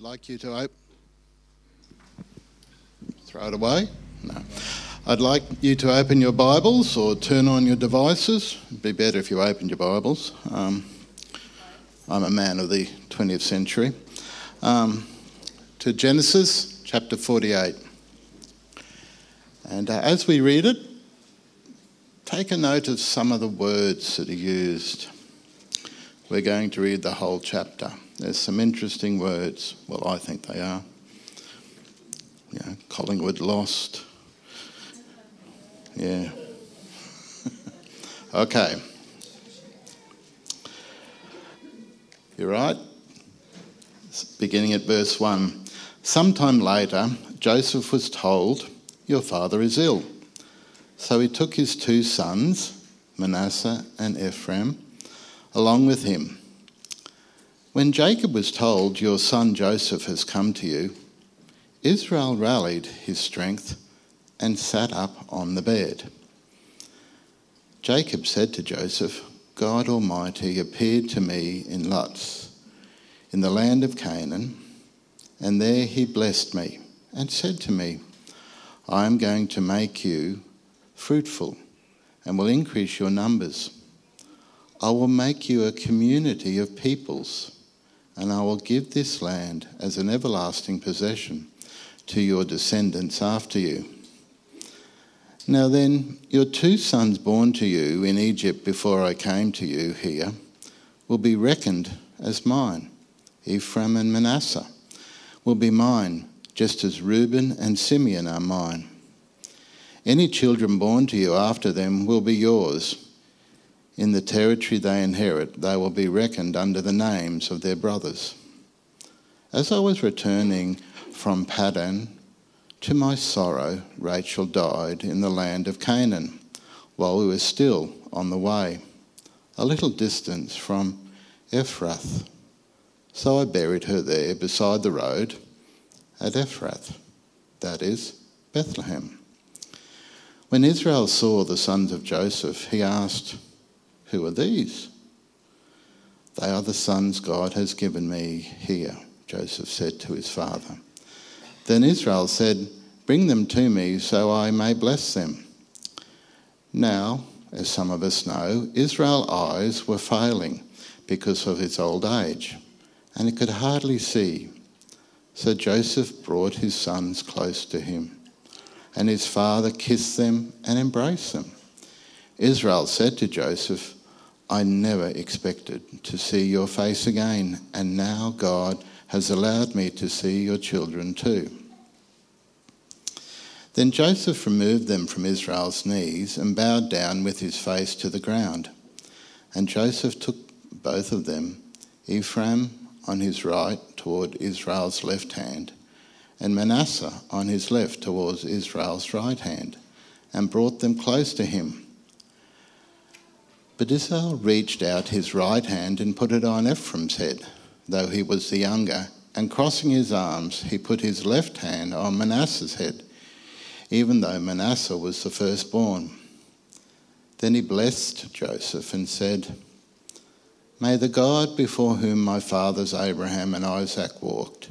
I'd like you to. Throw it away? No. I'd like you to open your Bibles or turn on your devices. It'd be better if you opened your Bibles. Um, I'm a man of the 20th century. Um, to Genesis chapter 48. And uh, as we read it, take a note of some of the words that are used. We're going to read the whole chapter. There's some interesting words. Well, I think they are. Yeah, Collingwood lost. Yeah. okay. You're right. Beginning at verse 1. Sometime later, Joseph was told, Your father is ill. So he took his two sons, Manasseh and Ephraim, along with him when Jacob was told, Your son Joseph has come to you, Israel rallied his strength and sat up on the bed. Jacob said to Joseph, God Almighty appeared to me in Luz, in the land of Canaan, and there he blessed me and said to me, I am going to make you fruitful and will increase your numbers. I will make you a community of peoples and I will give this land as an everlasting possession to your descendants after you. Now then, your two sons born to you in Egypt before I came to you here will be reckoned as mine. Ephraim and Manasseh will be mine, just as Reuben and Simeon are mine. Any children born to you after them will be yours in the territory they inherit, they will be reckoned under the names of their brothers. As I was returning from Paddan, to my sorrow, Rachel died in the land of Canaan while we were still on the way, a little distance from Ephrath. So I buried her there beside the road at Ephrath, that is, Bethlehem. When Israel saw the sons of Joseph, he asked, who are these? They are the sons God has given me here, Joseph said to his father. Then Israel said, Bring them to me so I may bless them. Now, as some of us know, Israel's eyes were failing because of his old age, and he could hardly see. So Joseph brought his sons close to him, and his father kissed them and embraced them. Israel said to Joseph, I never expected to see your face again, and now God has allowed me to see your children too. Then Joseph removed them from Israel's knees and bowed down with his face to the ground. And Joseph took both of them, Ephraim on his right toward Israel's left hand, and Manasseh on his left towards Israel's right hand, and brought them close to him but Israel reached out his right hand and put it on Ephraim's head, though he was the younger, and crossing his arms, he put his left hand on Manasseh's head, even though Manasseh was the firstborn. Then he blessed Joseph and said, May the God before whom my fathers Abraham and Isaac walked,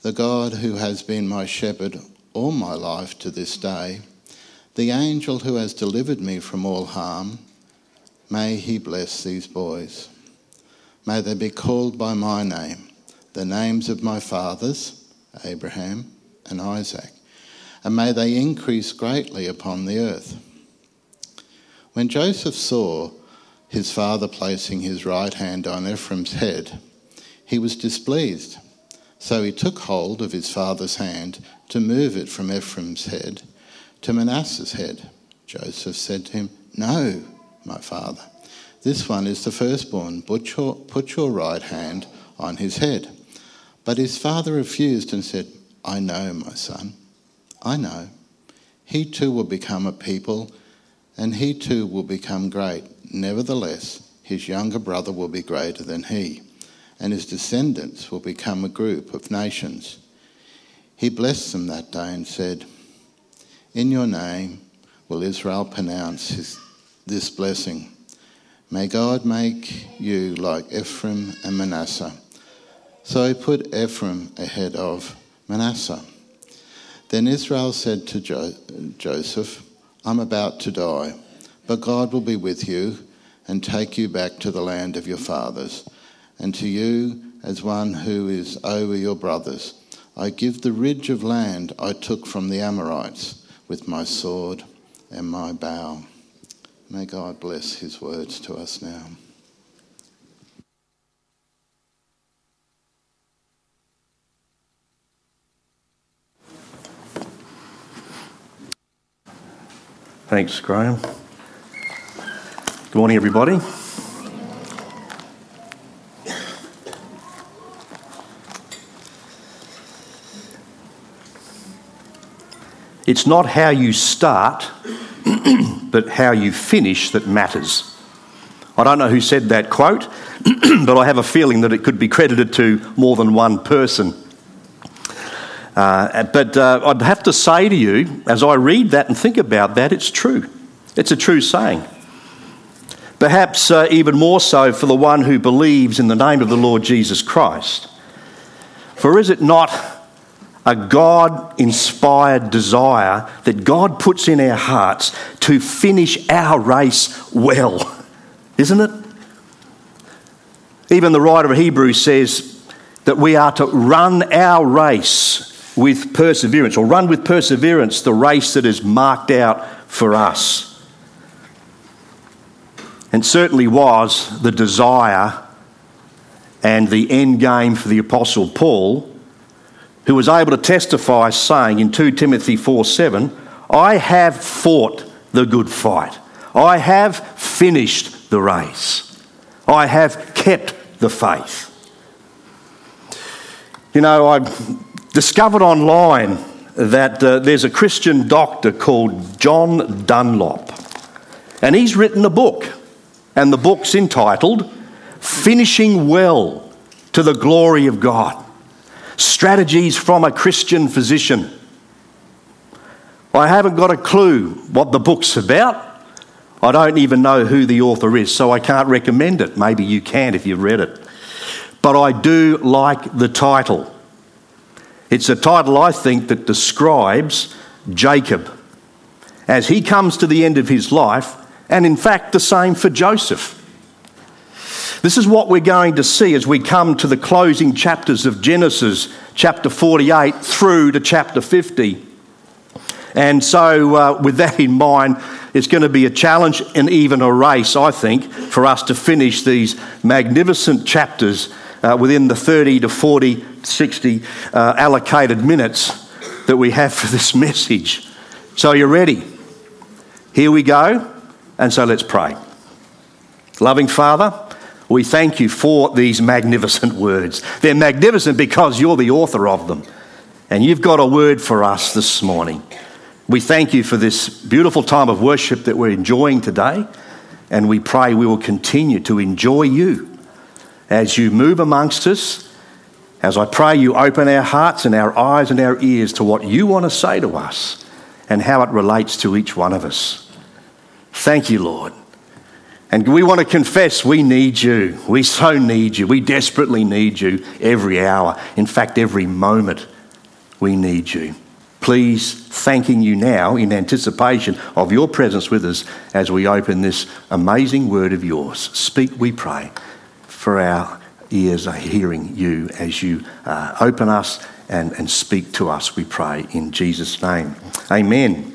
the God who has been my shepherd all my life to this day, the angel who has delivered me from all harm, May he bless these boys. May they be called by my name, the names of my fathers, Abraham and Isaac, and may they increase greatly upon the earth. When Joseph saw his father placing his right hand on Ephraim's head, he was displeased. So he took hold of his father's hand to move it from Ephraim's head to Manasseh's head. Joseph said to him, No my father. This one is the firstborn. Put your, put your right hand on his head. But his father refused and said, I know, my son. I know. He too will become a people, and he too will become great. Nevertheless, his younger brother will be greater than he, and his descendants will become a group of nations. He blessed them that day and said, In your name will Israel pronounce his this blessing. May God make you like Ephraim and Manasseh, So he put Ephraim ahead of Manasseh. Then Israel said to jo- Joseph, I'm about to die, but God will be with you and take you back to the land of your fathers, and to you as one who is over your brothers. I give the ridge of land I took from the Amorites with my sword and my bow. May God bless his words to us now. Thanks, Graham. Good morning, everybody. It's not how you start, but how you finish that matters. I don't know who said that quote, but I have a feeling that it could be credited to more than one person. Uh, but uh, I'd have to say to you, as I read that and think about that, it's true. It's a true saying. Perhaps uh, even more so for the one who believes in the name of the Lord Jesus Christ. For is it not a God inspired desire that God puts in our hearts to finish our race well? Isn't it? Even the writer of Hebrews says that we are to run our race with perseverance, or run with perseverance the race that is marked out for us. And certainly was the desire and the end game for the Apostle Paul, who was able to testify, saying in 2 Timothy 4 7, I have fought the good fight, I have finished the race, I have kept the faith. You know, I discovered online that uh, there's a Christian doctor called John Dunlop, and he's written a book, and the book's entitled Finishing Well to the Glory of God Strategies from a Christian Physician. I haven't got a clue what the book's about. I don't even know who the author is, so I can't recommend it. Maybe you can if you've read it. But I do like the title it's a title, I think, that describes Jacob as he comes to the end of his life, and in fact, the same for Joseph. This is what we're going to see as we come to the closing chapters of Genesis, chapter 48 through to chapter 50. And so, uh, with that in mind, it's going to be a challenge and even a race, I think, for us to finish these magnificent chapters uh, within the 30 to 40, 60 uh, allocated minutes that we have for this message. So, you're ready? Here we go. And so, let's pray. Loving Father, we thank you for these magnificent words. They're magnificent because you're the author of them. And you've got a word for us this morning. We thank you for this beautiful time of worship that we're enjoying today. And we pray we will continue to enjoy you as you move amongst us, as I pray you open our hearts and our eyes and our ears to what you want to say to us and how it relates to each one of us. Thank you, Lord. And we want to confess we need you. We so need you. We desperately need you every hour. In fact, every moment we need you. Please, thanking you now in anticipation of your presence with us as we open this amazing word of yours. Speak, we pray for our ears are hearing you as you uh, open us and, and speak to us, we pray, in Jesus' name. Amen.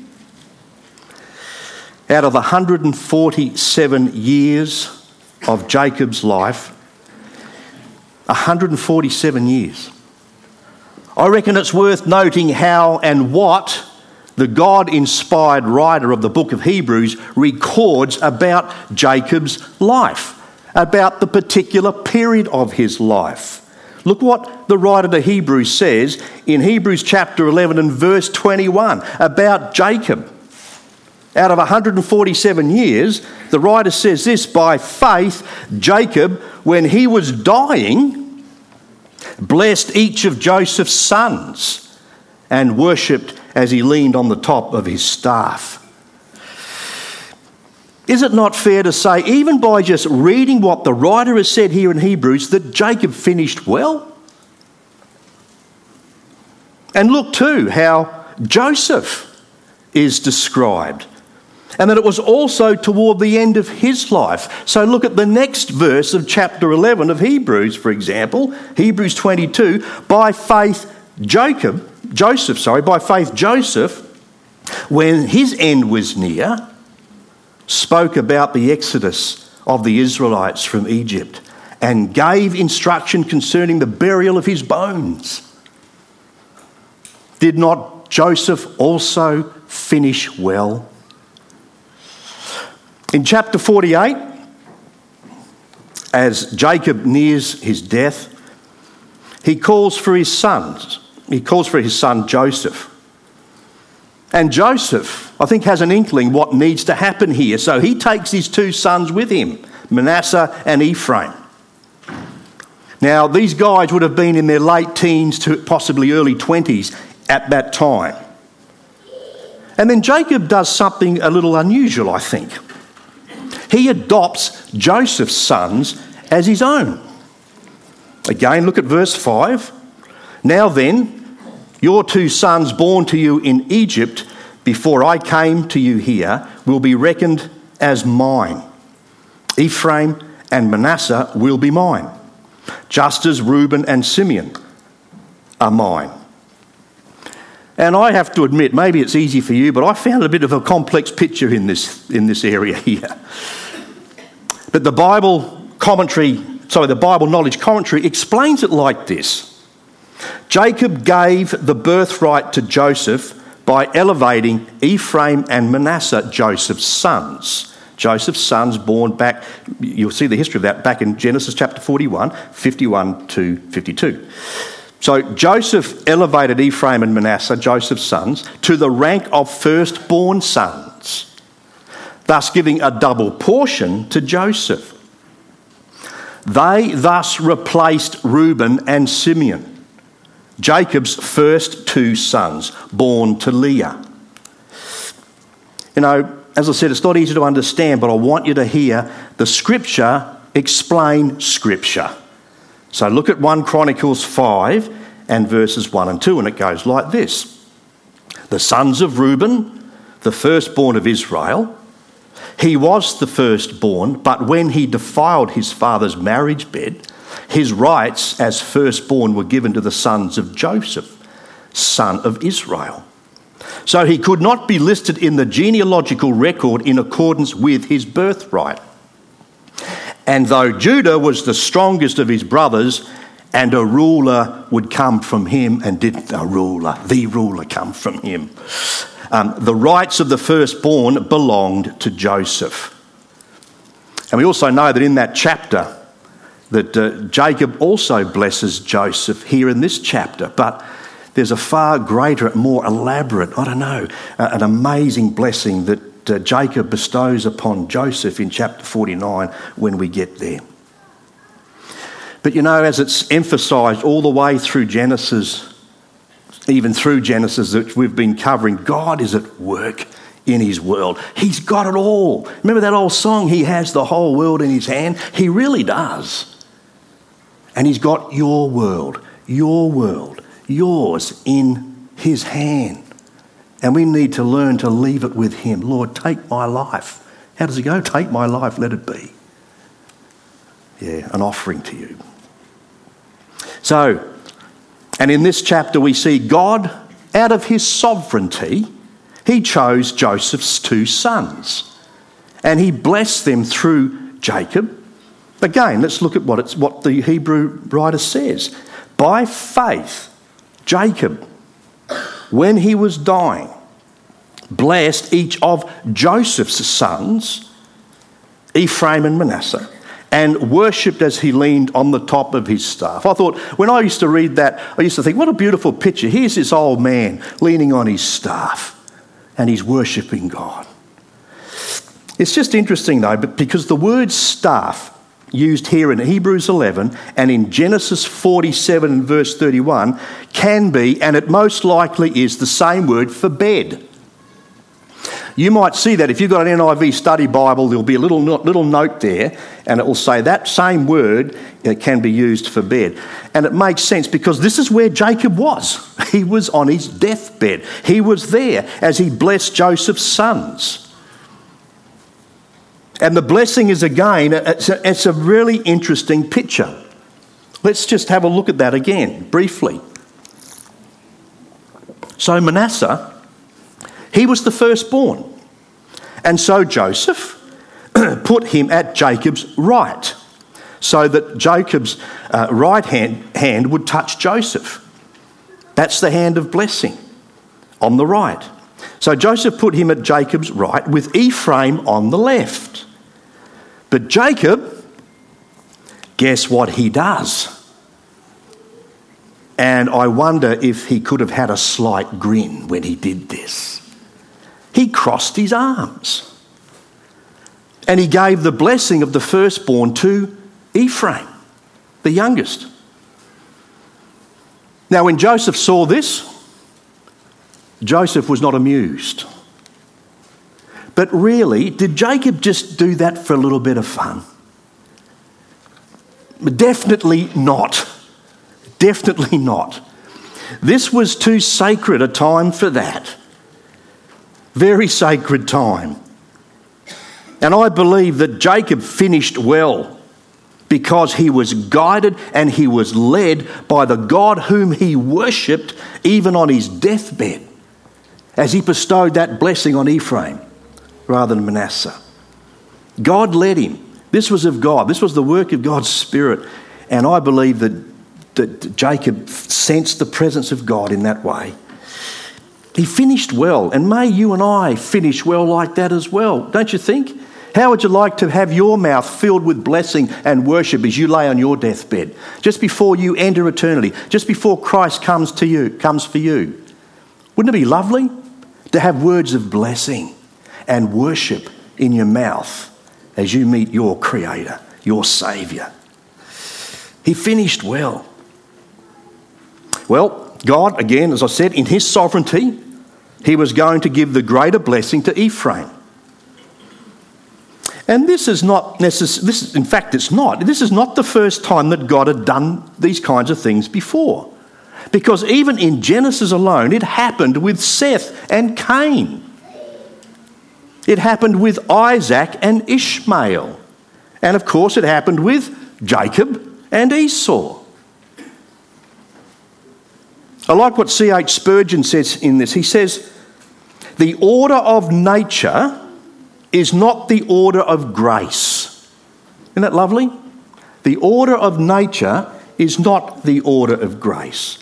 Out of the 147 years of Jacob's life, 147 years. I reckon it's worth noting how and what the God inspired writer of the book of Hebrews records about Jacob's life about the particular period of his life. Look what the writer to Hebrews says in Hebrews chapter 11 and verse 21 about Jacob. Out of 147 years, the writer says this by faith, Jacob, when he was dying, blessed each of Joseph's sons and worshipped as he leaned on the top of his staff. Is it not fair to say, even by just reading what the writer has said here in Hebrews, that Jacob finished well? And look too how Joseph is described. And that it was also toward the end of his life. So look at the next verse of chapter 11 of Hebrews, for example, Hebrews 22. By faith, Jacob, Joseph, sorry, by faith, Joseph, when his end was near, spoke about the exodus of the Israelites from Egypt and gave instruction concerning the burial of his bones. Did not Joseph also finish well? In chapter 48, as Jacob nears his death, he calls for his sons. He calls for his son Joseph. And Joseph, I think, has an inkling what needs to happen here. So he takes his two sons with him, Manasseh and Ephraim. Now, these guys would have been in their late teens to possibly early 20s at that time. And then Jacob does something a little unusual, I think. He adopts Joseph's sons as his own. Again, look at verse 5. Now then, your two sons born to you in Egypt before I came to you here will be reckoned as mine. Ephraim and Manasseh will be mine just as Reuben and Simeon are mine. And I have to admit, maybe it's easy for you, but I found a bit of a complex picture in this, in this area here. But the Bible commentary, sorry, the Bible knowledge commentary explains it like this Jacob gave the birthright to Joseph by elevating Ephraim and Manasseh, Joseph's sons. Joseph's sons born back, you'll see the history of that back in Genesis chapter 41, 51 to 52. So Joseph elevated Ephraim and Manasseh, Joseph's sons, to the rank of firstborn sons, thus giving a double portion to Joseph. They thus replaced Reuben and Simeon, Jacob's first two sons, born to Leah. You know, as I said, it's not easy to understand, but I want you to hear the scripture explain scripture. So look at 1 Chronicles 5 and verses 1 and 2, and it goes like this The sons of Reuben, the firstborn of Israel, he was the firstborn, but when he defiled his father's marriage bed, his rights as firstborn were given to the sons of Joseph, son of Israel. So he could not be listed in the genealogical record in accordance with his birthright. And though Judah was the strongest of his brothers, and a ruler would come from him, and did a ruler, the ruler, come from him? Um, the rights of the firstborn belonged to Joseph. And we also know that in that chapter, that uh, Jacob also blesses Joseph here in this chapter. But there's a far greater, more elaborate, I don't know, uh, an amazing blessing that uh, Jacob bestows upon Joseph in chapter 49 when we get there. But you know, as it's emphasised all the way through Genesis, even through Genesis that we've been covering, God is at work in his world. He's got it all. Remember that old song, He has the whole world in his hand? He really does. And he's got your world, your world yours in His hand. And we need to learn to leave it with Him. Lord, take my life. How does it go? Take my life, let it be. Yeah, an offering to you. So, and in this chapter, we see God, out of His sovereignty, He chose Joseph's two sons. And He blessed them through Jacob. Again, let's look at what, it's, what the Hebrew writer says. By faith, Jacob, when he was dying, blessed each of Joseph's sons, Ephraim and Manasseh, and worshipped as he leaned on the top of his staff. I thought, when I used to read that, I used to think, what a beautiful picture. Here's this old man leaning on his staff, and he's worshipping God. It's just interesting, though, because the word staff used here in Hebrews 11 and in Genesis 47 and verse 31 can be, and it most likely is, the same word for bed. You might see that if you've got an NIV study Bible, there'll be a little, little note there, and it will say that same word uh, can be used for bed. And it makes sense because this is where Jacob was. He was on his deathbed. He was there as he blessed Joseph's sons. And the blessing is again, it's a, it's a really interesting picture. Let's just have a look at that again, briefly. So, Manasseh he was the firstborn. And so Joseph put him at Jacob's right, so that Jacob's uh, right hand, hand would touch Joseph. That's the hand of blessing on the right. So Joseph put him at Jacob's right with Ephraim on the left. But Jacob, guess what he does? And I wonder if he could have had a slight grin when he did this he crossed his arms. And he gave the blessing of the firstborn to Ephraim, the youngest. Now, when Joseph saw this, Joseph was not amused. But really, did Jacob just do that for a little bit of fun? Definitely not. Definitely not. This was too sacred a time for that very sacred time. And I believe that Jacob finished well because he was guided and he was led by the God whom he worshipped even on his deathbed as he bestowed that blessing on Ephraim rather than Manasseh. God led him. This was of God. This was the work of God's Spirit. And I believe that, that Jacob sensed the presence of God in that way. He finished well, and may you and I finish well like that as well, don't you think? How would you like to have your mouth filled with blessing and worship as you lay on your deathbed, just before you enter eternity, just before Christ comes to you, comes for you? Wouldn't it be lovely to have words of blessing and worship in your mouth as you meet your Creator, your Saviour? He finished well. Well, God, again, as I said, in His sovereignty, he was going to give the greater blessing to Ephraim. And this is not necessary, this is, in fact, it's not. This is not the first time that God had done these kinds of things before. Because even in Genesis alone, it happened with Seth and Cain. It happened with Isaac and Ishmael. And of course, it happened with Jacob and Esau. I like what C.H. Spurgeon says in this. He says, the order of nature is not the order of grace. Isn't that lovely? The order of nature is not the order of grace.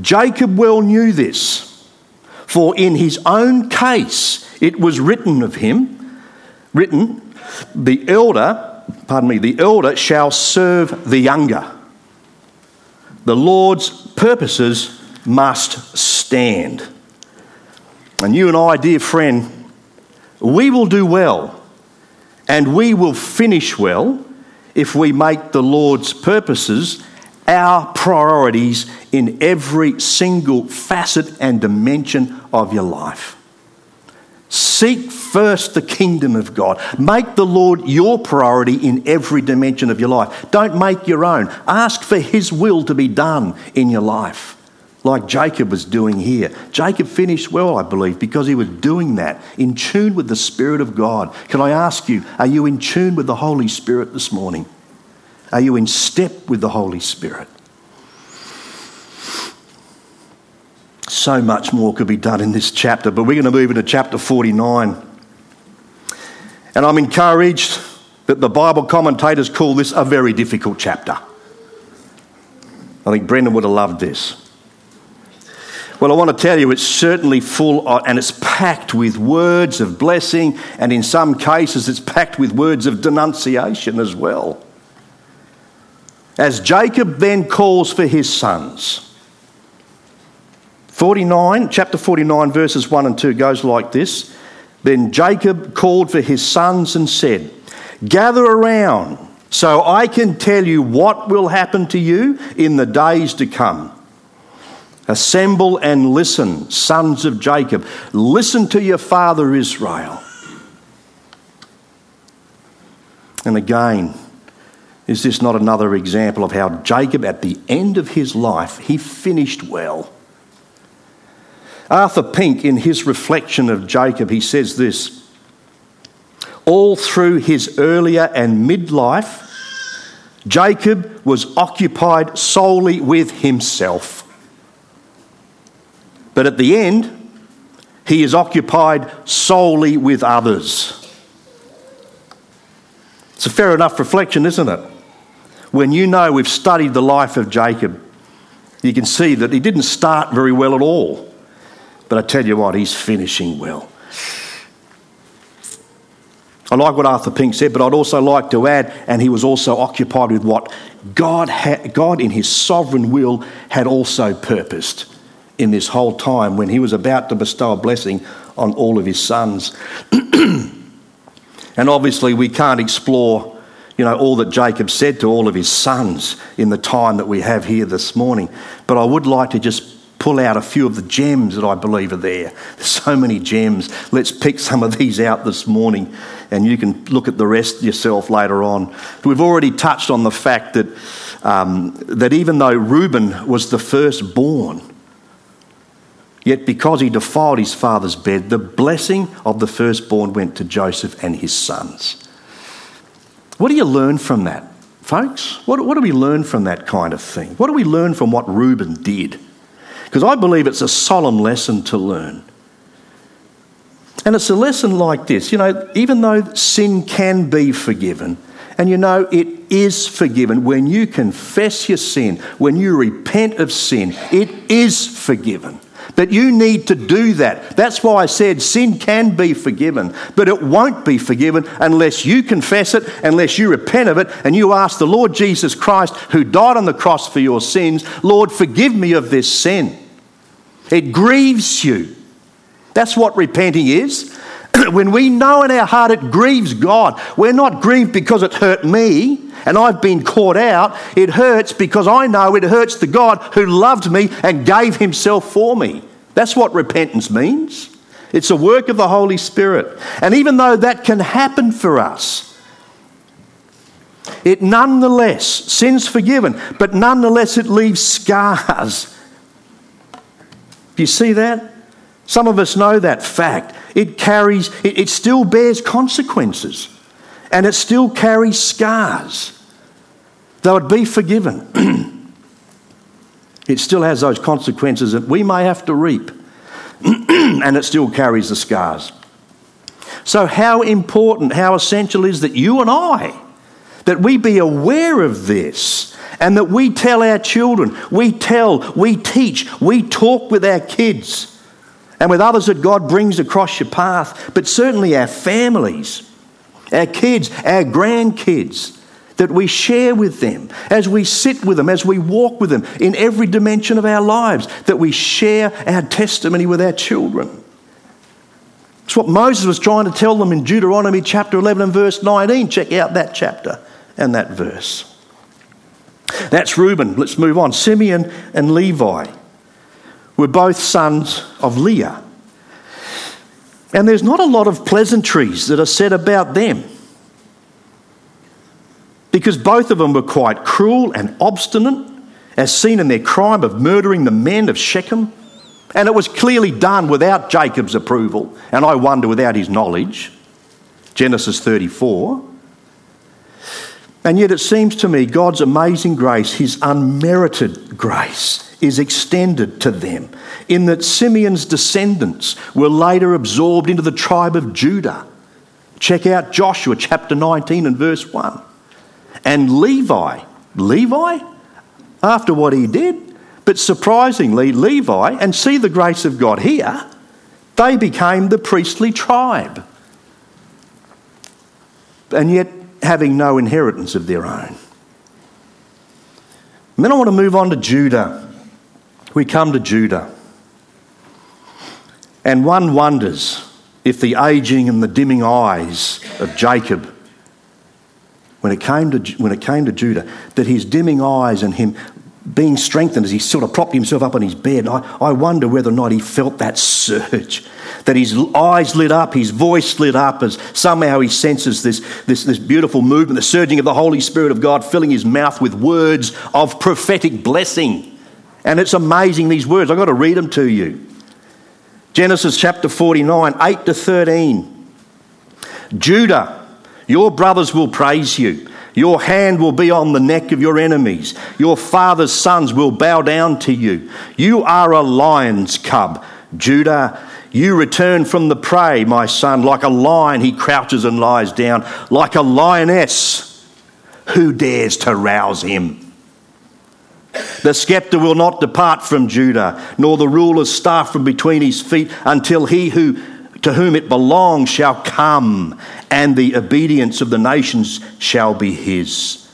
Jacob well knew this, for in his own case it was written of him, written, the elder, pardon me, the elder shall serve the younger. The Lord's purposes must stand. And you and I, dear friend, we will do well and we will finish well if we make the Lord's purposes our priorities in every single facet and dimension of your life. Seek first the kingdom of God. Make the Lord your priority in every dimension of your life. Don't make your own. Ask for His will to be done in your life like Jacob was doing here. Jacob finished well, I believe, because he was doing that in tune with the Spirit of God. Can I ask you, are you in tune with the Holy Spirit this morning? Are you in step with the Holy Spirit? So much more could be done in this chapter, but we're going to move into chapter 49. And I'm encouraged that the Bible commentators call this a very difficult chapter. I think Brendan would have loved this. Well, I want to tell you, it's certainly full of, and it's packed with words of blessing, and in some cases, it's packed with words of denunciation as well. As Jacob then calls for his sons. 49, chapter 49, verses 1 and 2 goes like this Then Jacob called for his sons and said, Gather around so I can tell you what will happen to you in the days to come. Assemble and listen, sons of Jacob. Listen to your father Israel. And again, is this not another example of how Jacob, at the end of his life, he finished well? Arthur Pink, in his reflection of Jacob, he says this All through his earlier and midlife, Jacob was occupied solely with himself. But at the end, he is occupied solely with others. It's a fair enough reflection, isn't it? When you know we've studied the life of Jacob, you can see that he didn't start very well at all. But I tell you what, he's finishing well. I like what Arthur Pink said, but I'd also like to add, and he was also occupied with what God, had, God in his sovereign will had also purposed in this whole time when he was about to bestow a blessing on all of his sons. and obviously, we can't explore you know, all that Jacob said to all of his sons in the time that we have here this morning. But I would like to just pull out a few of the gems that I believe are there. There's so many gems. Let's pick some of these out this morning and you can look at the rest yourself later on. We've already touched on the fact that, um, that even though Reuben was the firstborn, Yet, because he defiled his father's bed, the blessing of the firstborn went to Joseph and his sons. What do you learn from that, folks? What, what do we learn from that kind of thing? What do we learn from what Reuben did? Because I believe it's a solemn lesson to learn. And it's a lesson like this you know, even though sin can be forgiven, and you know it is forgiven when you confess your sin, when you repent of sin, it is forgiven. But you need to do that. That's why I said sin can be forgiven, but it won't be forgiven unless you confess it, unless you repent of it, and you ask the Lord Jesus Christ, who died on the cross for your sins, Lord, forgive me of this sin. It grieves you. That's what repenting is. when we know in our heart it grieves God, we're not grieved because it hurt me and I've been caught out. It hurts because I know it hurts the God who loved me and gave himself for me. That's what repentance means. It's a work of the Holy Spirit. And even though that can happen for us, it nonetheless, sin's forgiven, but nonetheless it leaves scars do you see that? Some of us know that fact. It carries, it, it still bears consequences and it still carries scars. Though it be forgiven, it still has those consequences that we may have to reap and it still carries the scars. So, how important, how essential is that you and I, that we be aware of this and that we tell our children, we tell, we teach, we talk with our kids and with others that God brings across your path, but certainly our families, our kids, our grandkids, that we share with them as we sit with them, as we walk with them in every dimension of our lives, that we share our testimony with our children. It's what Moses was trying to tell them in Deuteronomy chapter 11 and verse 19. Check out that chapter and that verse. That's Reuben. Let's move on. Simeon and Levi were both sons of Leah. And there's not a lot of pleasantries that are said about them. Because both of them were quite cruel and obstinate, as seen in their crime of murdering the men of Shechem. And it was clearly done without Jacob's approval, and I wonder without his knowledge. Genesis 34. And yet it seems to me God's amazing grace, his unmerited grace, is extended to them in that Simeon's descendants were later absorbed into the tribe of Judah. Check out Joshua chapter 19 and verse 1. And Levi, Levi, after what he did, but surprisingly, Levi, and see the grace of God here, they became the priestly tribe. And yet, having no inheritance of their own. And then I want to move on to Judah. We come to Judah. And one wonders if the aging and the dimming eyes of Jacob, when it came to, when it came to Judah, that his dimming eyes and him being strengthened as he sort of propped himself up on his bed. I, I wonder whether or not he felt that surge, that his eyes lit up, his voice lit up, as somehow he senses this, this, this beautiful movement, the surging of the Holy Spirit of God filling his mouth with words of prophetic blessing. And it's amazing, these words. I've got to read them to you. Genesis chapter 49, 8 to 13. Judah, your brothers will praise you. Your hand will be on the neck of your enemies. Your father's sons will bow down to you. You are a lion's cub. Judah, you return from the prey, my son. Like a lion, he crouches and lies down. Like a lioness, who dares to rouse him? The scepter will not depart from Judah, nor the ruler's staff from between his feet, until he who to whom it belongs shall come, and the obedience of the nations shall be his.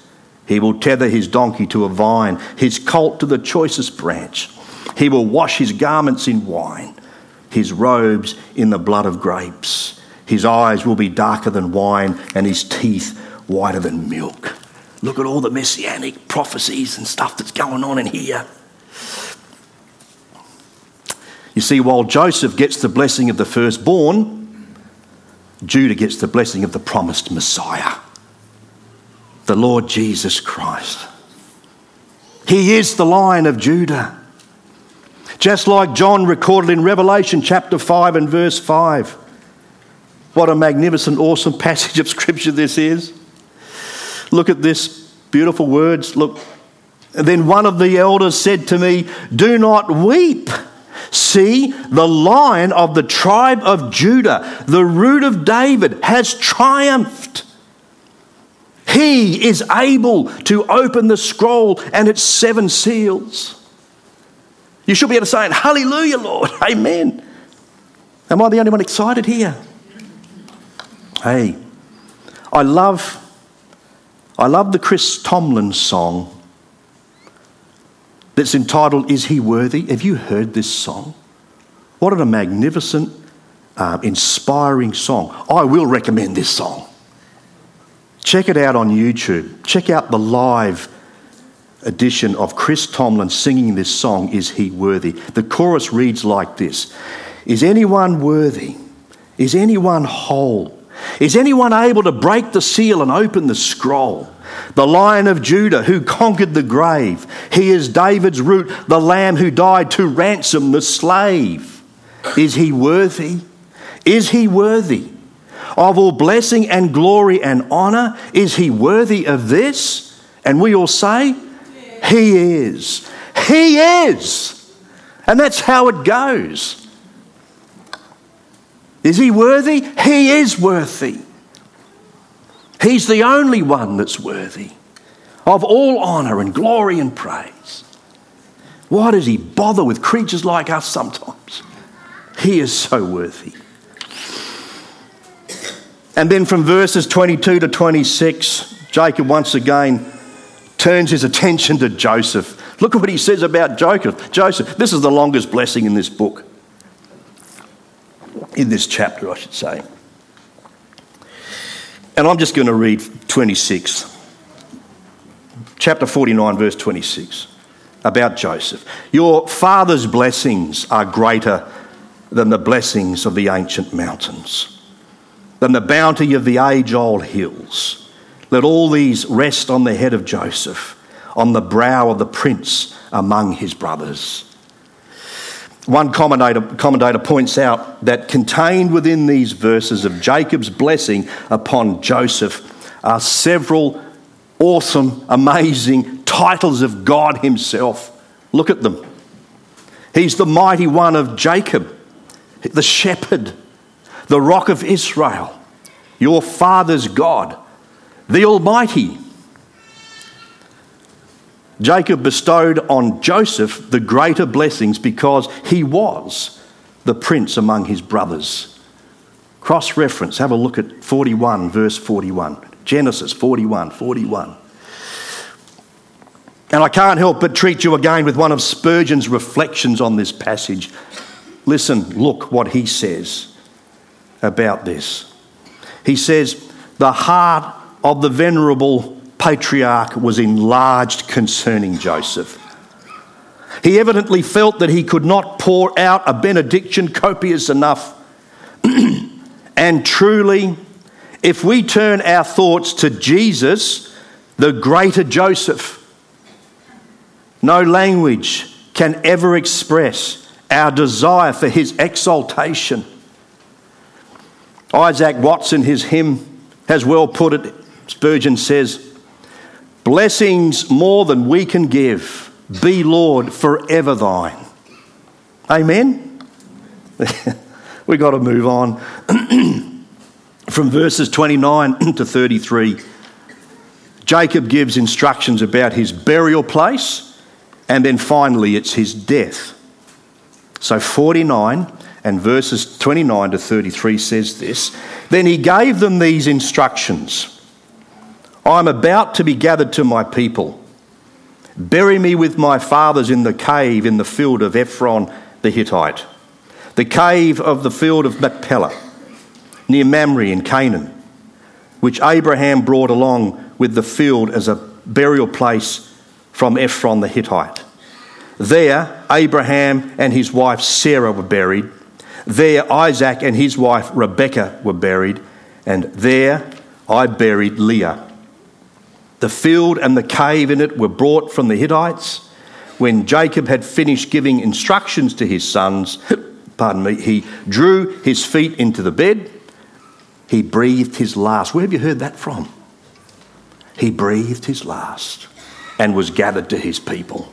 He will tether his donkey to a vine, his colt to the choicest branch. He will wash his garments in wine, his robes in the blood of grapes. His eyes will be darker than wine, and his teeth whiter than milk. Look at all the messianic prophecies and stuff that's going on in here. You see, while Joseph gets the blessing of the firstborn, Judah gets the blessing of the promised Messiah, the Lord Jesus Christ. He is the lion of Judah. Just like John recorded in Revelation chapter 5 and verse 5. What a magnificent, awesome passage of scripture this is. Look at this beautiful words. Look. Then one of the elders said to me, Do not weep. See, the lion of the tribe of Judah, the root of David, has triumphed. He is able to open the scroll and its seven seals. You should be able to say, Hallelujah, Lord. Amen. Am I the only one excited here? Hey, I love, I love the Chris Tomlin song that's entitled Is He Worthy? Have you heard this song? What a magnificent, uh, inspiring song. I will recommend this song. Check it out on YouTube. Check out the live edition of Chris Tomlin singing this song, Is He Worthy? The chorus reads like this Is anyone worthy? Is anyone whole? Is anyone able to break the seal and open the scroll? The lion of Judah who conquered the grave. He is David's root, the lamb who died to ransom the slave. Is he worthy? Is he worthy of all blessing and glory and honor? Is he worthy of this? And we all say, He is. He is. And that's how it goes. Is he worthy? He is worthy. He's the only one that's worthy of all honour and glory and praise. Why does he bother with creatures like us sometimes? He is so worthy. And then from verses 22 to 26, Jacob once again turns his attention to Joseph. Look at what he says about Joseph. Joseph, this is the longest blessing in this book, in this chapter, I should say. And I'm just going to read 26. Chapter 49, verse 26, about Joseph. Your father's blessings are greater than the blessings of the ancient mountains, than the bounty of the age old hills. Let all these rest on the head of Joseph, on the brow of the prince among his brothers. One commentator, commentator points out that contained within these verses of Jacob's blessing upon Joseph are several awesome, amazing titles of God Himself. Look at them. He's the mighty one of Jacob, the shepherd, the rock of Israel, your father's God, the Almighty. Jacob bestowed on Joseph the greater blessings because he was the prince among his brothers. Cross reference, have a look at 41, verse 41. Genesis 41, 41. And I can't help but treat you again with one of Spurgeon's reflections on this passage. Listen, look what he says about this. He says, The heart of the venerable patriarch was enlarged concerning Joseph. He evidently felt that he could not pour out a benediction copious enough. and truly, if we turn our thoughts to Jesus, the greater Joseph, no language can ever express our desire for his exaltation. Isaac Watts in his hymn has well put it. Spurgeon says, Blessings more than we can give, be Lord forever thine. Amen? We've got to move on. From verses 29 to 33, Jacob gives instructions about his burial place, and then finally it's his death. So 49 and verses 29 to 33 says this Then he gave them these instructions I am about to be gathered to my people. Bury me with my fathers in the cave in the field of Ephron the Hittite, the cave of the field of Machpelah, near Mamre in Canaan, which Abraham brought along with the field as a burial place from Ephron the Hittite. There, Abraham and his wife Sarah were buried. There, Isaac and his wife Rebekah were buried. And there, I buried Leah. The field and the cave in it were brought from the Hittites. When Jacob had finished giving instructions to his sons, pardon me, he drew his feet into the bed. He breathed his last. Where have you heard that from? He breathed his last and was gathered to his people.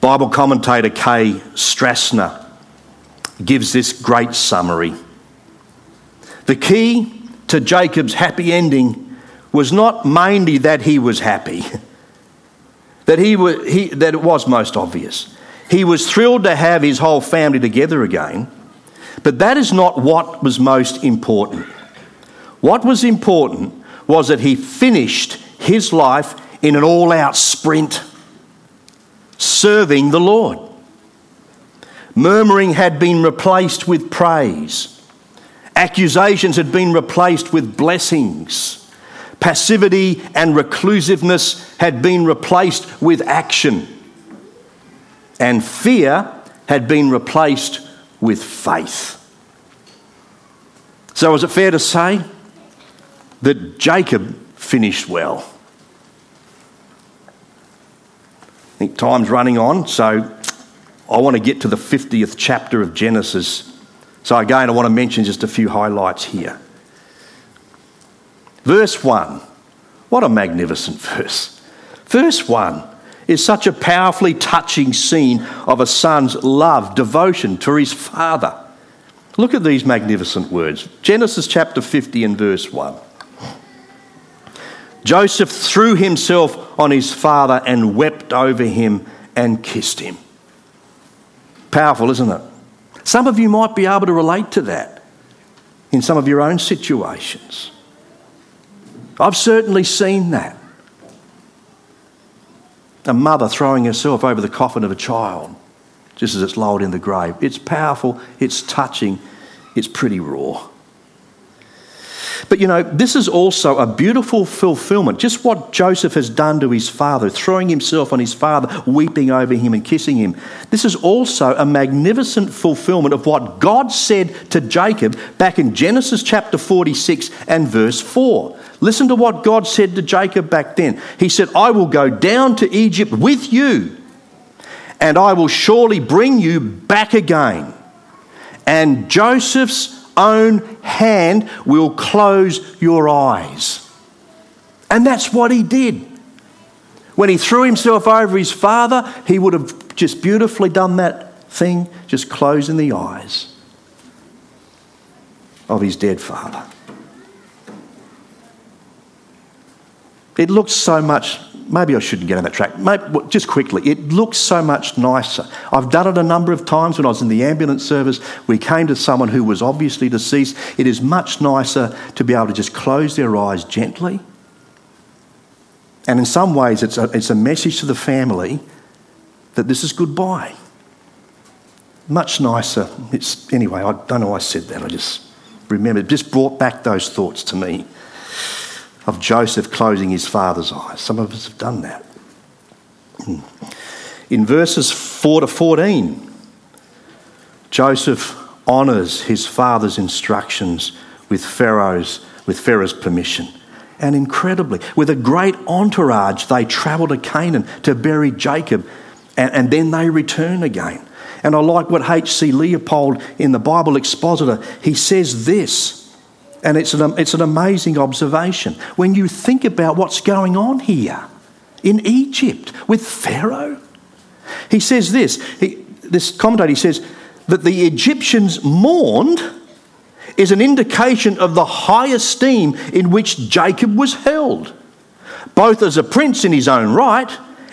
Bible commentator K. Strassner gives this great summary. The key to Jacob's happy ending was not mainly that he was happy, that, he was, he, that it was most obvious. He was thrilled to have his whole family together again, but that is not what was most important. What was important was that he finished his life in an all out sprint serving the Lord. Murmuring had been replaced with praise. Accusations had been replaced with blessings. Passivity and reclusiveness had been replaced with action. And fear had been replaced with faith. So, is it fair to say that Jacob finished well? I think time's running on, so I want to get to the 50th chapter of Genesis. So, again, I want to mention just a few highlights here. Verse 1. What a magnificent verse. Verse 1 is such a powerfully touching scene of a son's love, devotion to his father. Look at these magnificent words Genesis chapter 50 and verse 1. Joseph threw himself on his father and wept over him and kissed him. Powerful, isn't it? Some of you might be able to relate to that in some of your own situations. I've certainly seen that. A mother throwing herself over the coffin of a child just as it's lowered in the grave. It's powerful, it's touching, it's pretty raw. But you know, this is also a beautiful fulfillment. Just what Joseph has done to his father, throwing himself on his father, weeping over him and kissing him. This is also a magnificent fulfillment of what God said to Jacob back in Genesis chapter 46 and verse 4. Listen to what God said to Jacob back then. He said, I will go down to Egypt with you, and I will surely bring you back again. And Joseph's own hand will close your eyes. And that's what he did. When he threw himself over his father, he would have just beautifully done that thing, just closing the eyes of his dead father. It looks so much maybe I shouldn't get on that track. Maybe, just quickly, it looks so much nicer. I've done it a number of times when I was in the ambulance service. We came to someone who was obviously deceased. It is much nicer to be able to just close their eyes gently. And in some ways, it's a, it's a message to the family that this is goodbye. Much nicer. It's, anyway, I don't know why I said that. I just remembered. It just brought back those thoughts to me of Joseph closing his father's eyes. Some of us have done that. In verses 4 to 14, Joseph honours his father's instructions with Pharaoh's, with Pharaoh's permission. And incredibly, with a great entourage, they travel to Canaan to bury Jacob, and, and then they return again. And I like what H.C. Leupold in the Bible Expositor, he says this, and it's an, it's an amazing observation. When you think about what's going on here in Egypt with Pharaoh, he says this, he, this commentator says that the Egyptians mourned is an indication of the high esteem in which Jacob was held, both as a prince in his own right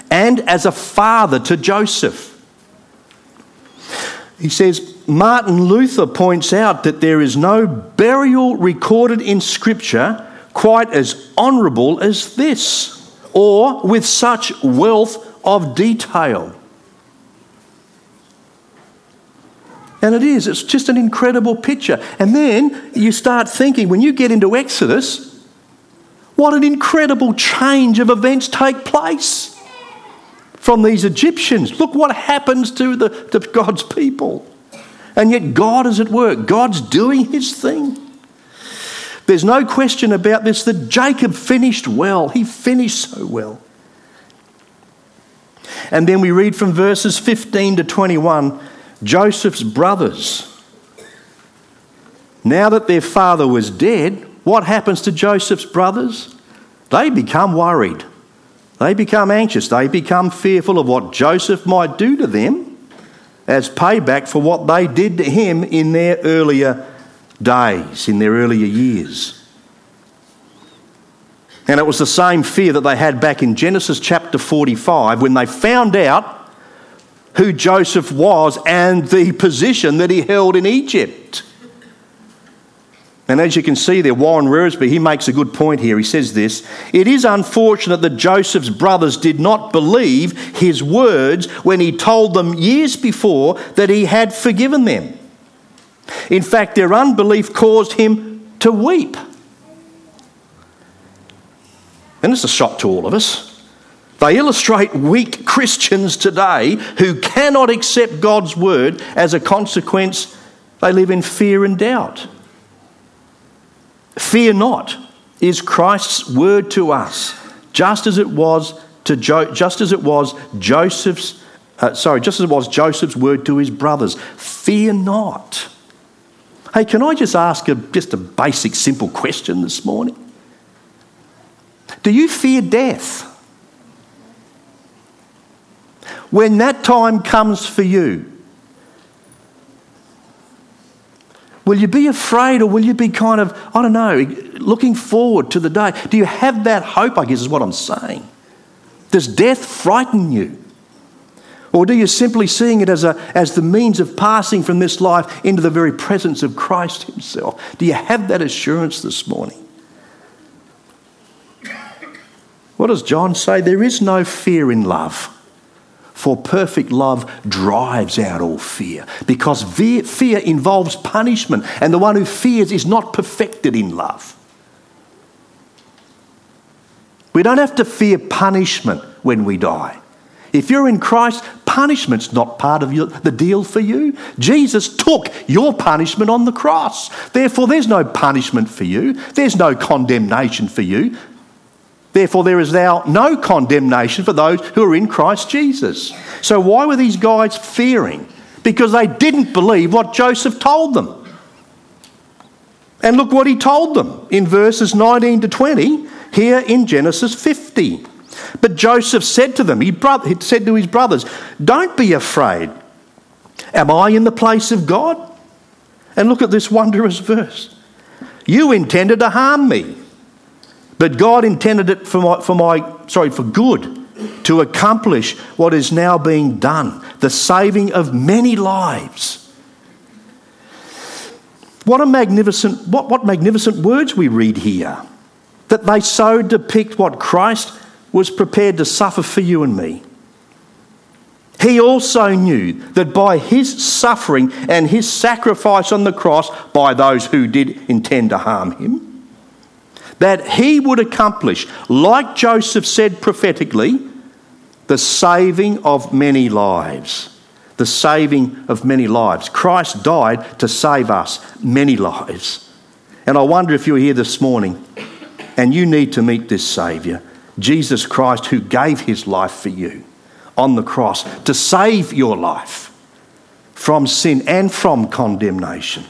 and as a father to Joseph. He says, Martin Luther points out that there is no burial recorded in Scripture quite as honourable as this, or with such wealth of detail. And it is, it's just an incredible picture. And then you start thinking, when you get into Exodus, what an incredible change of events take place from these Egyptians. Look what happens to, the, to God's people. And yet God is at work, God's doing his thing. There's no question about this that Jacob finished well. He finished so well. And then we read from verses 15 to 21 Joseph's brothers. Now that their father was dead, what happens to Joseph's brothers? They become worried. They become anxious. They become fearful of what Joseph might do to them as payback for what they did to him in their earlier days, in their earlier years. And it was the same fear that they had back in Genesis chapter 45 when they found out who Joseph was and the position that he held in Egypt. And as you can see there, Warren Wiersbe, he makes a good point here. He says this It is unfortunate that Joseph's brothers did not believe his words when he told them years before that he had forgiven them. In fact, their unbelief caused him to weep. And it's a shock to all of us. They illustrate weak Christians today who cannot accept God's word. As a consequence, they live in fear and doubt. Fear not is Christ's word to us, just as it was to jo- just as it was Joseph's uh, sorry, just as it was Joseph's word to his brothers. Fear not. Hey, can I just ask a, just a basic, simple question this morning? Do you fear death? when that time comes for you, will you be afraid or will you be kind of, I don't know, looking forward to the day? Do you have that hope, I guess is what I'm saying? Does death frighten you? Or do you simply seeing it as, a, as the means of passing from this life into the very presence of Christ Himself? Do you have that assurance this morning? What does John say? There is no fear in love. For perfect love drives out all fear, because fear involves punishment, and the one who fears is not perfected in love. We don't have to fear punishment when we die. If you're in Christ, punishment's not part of your, the deal for you. Jesus took your punishment on the cross. Therefore, there's no punishment for you, there's no condemnation for you. Therefore, there is now no condemnation for those who are in Christ Jesus. So, why were these guys fearing? Because they didn't believe what Joseph told them. And look what he told them in verses 19 to 20 here in Genesis 50. But Joseph said to them, he, said to his brothers, Don't be afraid. Am I in the place of God? And look at this wondrous verse. You intended to harm me but God intended it for my, for my sorry, for good, to accomplish what is now being done, the saving of many lives. What a magnificent, what, what magnificent words we read here. That they so depict what Christ was prepared to suffer for you and me. He also knew that by his suffering and his sacrifice on the cross by those who did intend to harm him, that he would accomplish, like Joseph said prophetically, the saving of many lives. The saving of many lives. Christ died to save us many lives. And I wonder if you're here this morning and you need to meet this Saviour, Jesus Christ, who gave his life for you on the cross to save your life from sin and from condemnation.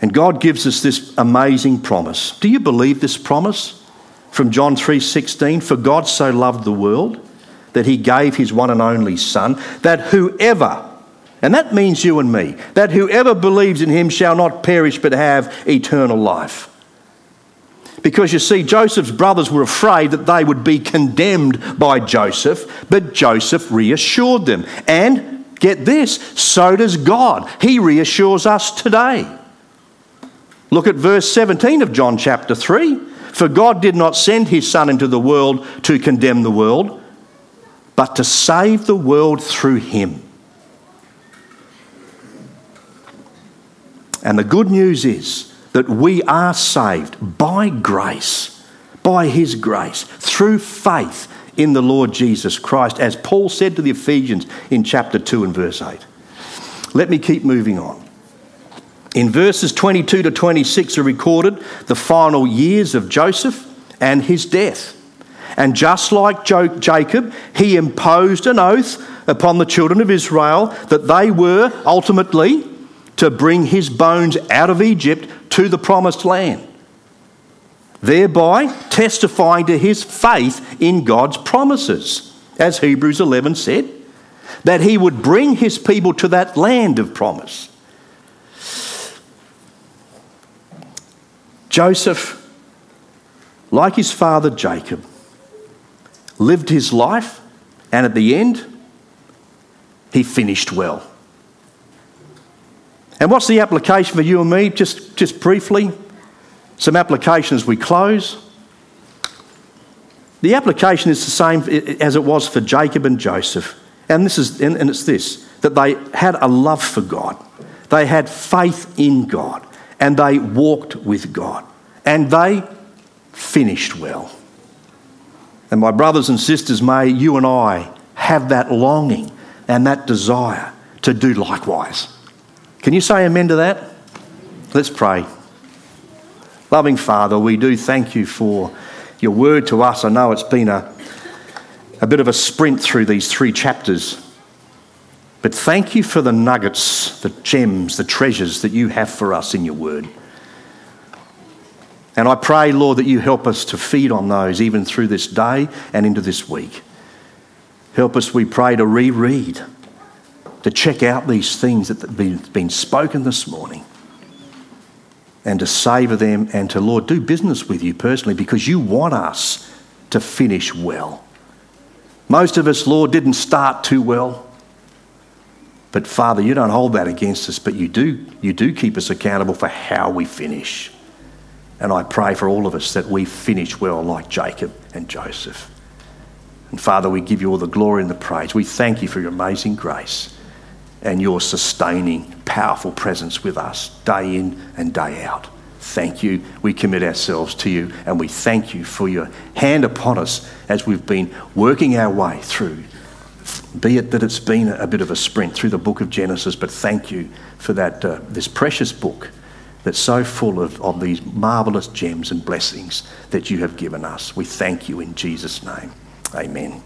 And God gives us this amazing promise. Do you believe this promise from John 3:16? For God so loved the world that he gave his one and only son that whoever and that means you and me that whoever believes in him shall not perish but have eternal life. Because you see, Joseph's brothers were afraid that they would be condemned by Joseph, but Joseph reassured them. And get this, so does God. He reassures us today. Look at verse 17 of John chapter 3. For God did not send his Son into the world to condemn the world, but to save the world through him. And the good news is that we are saved by grace, by His grace, through faith in the Lord Jesus Christ, as Paul said to the Ephesians in chapter 2 and verse 8. Let me keep moving on. In verses 22 to 26 are recorded the final years of Joseph and his death. And just like Jacob, he imposed an oath upon the children of Israel that they were ultimately to bring his bones out of Egypt to the promised land, thereby testifying to his faith in God's promises, as Hebrews 11 said, that he would bring his people to that land of promise. Joseph, like his father Jacob, lived his life, and at the end, he finished well. And what's the application for you and me? Just, just briefly, some applications we close. The application is the same as it was for Jacob and Joseph. And, this is, and it's this that they had a love for God, they had faith in God, and they walked with God, and they finished well. And my brothers and sisters, may you and I have that longing and that desire to do likewise. Can you say amen to that? Let's pray. Loving Father, we do thank you for your word to us. I know it's been a, a bit of a sprint through these three chapters, but thank you for the nuggets, the gems, the treasures that you have for us in your word. And I pray, Lord, that you help us to feed on those even through this day and into this week. Help us, we pray, to reread to check out these things that have been, spoken this morning and to savour them and to, Lord, do business with you personally because you want us to finish well. Most of us, Lord, didn't start too well. But Father, you don't hold that against us, but you do, you do keep us accountable for how we finish. And I pray for all of us that we finish well like Jacob and Joseph. And Father, we give you all the glory and the praise. We thank you for your amazing grace and your sustaining, powerful presence with us day in and day out. Thank you. We commit ourselves to you and we thank you for your hand upon us as we've been working our way through. Be it that it's been a bit of a sprint through the book of Genesis, but thank you for that, uh, this precious book that's so full of, of these marvelous gems and blessings that you have given us. We thank you in Jesus' name. Amen.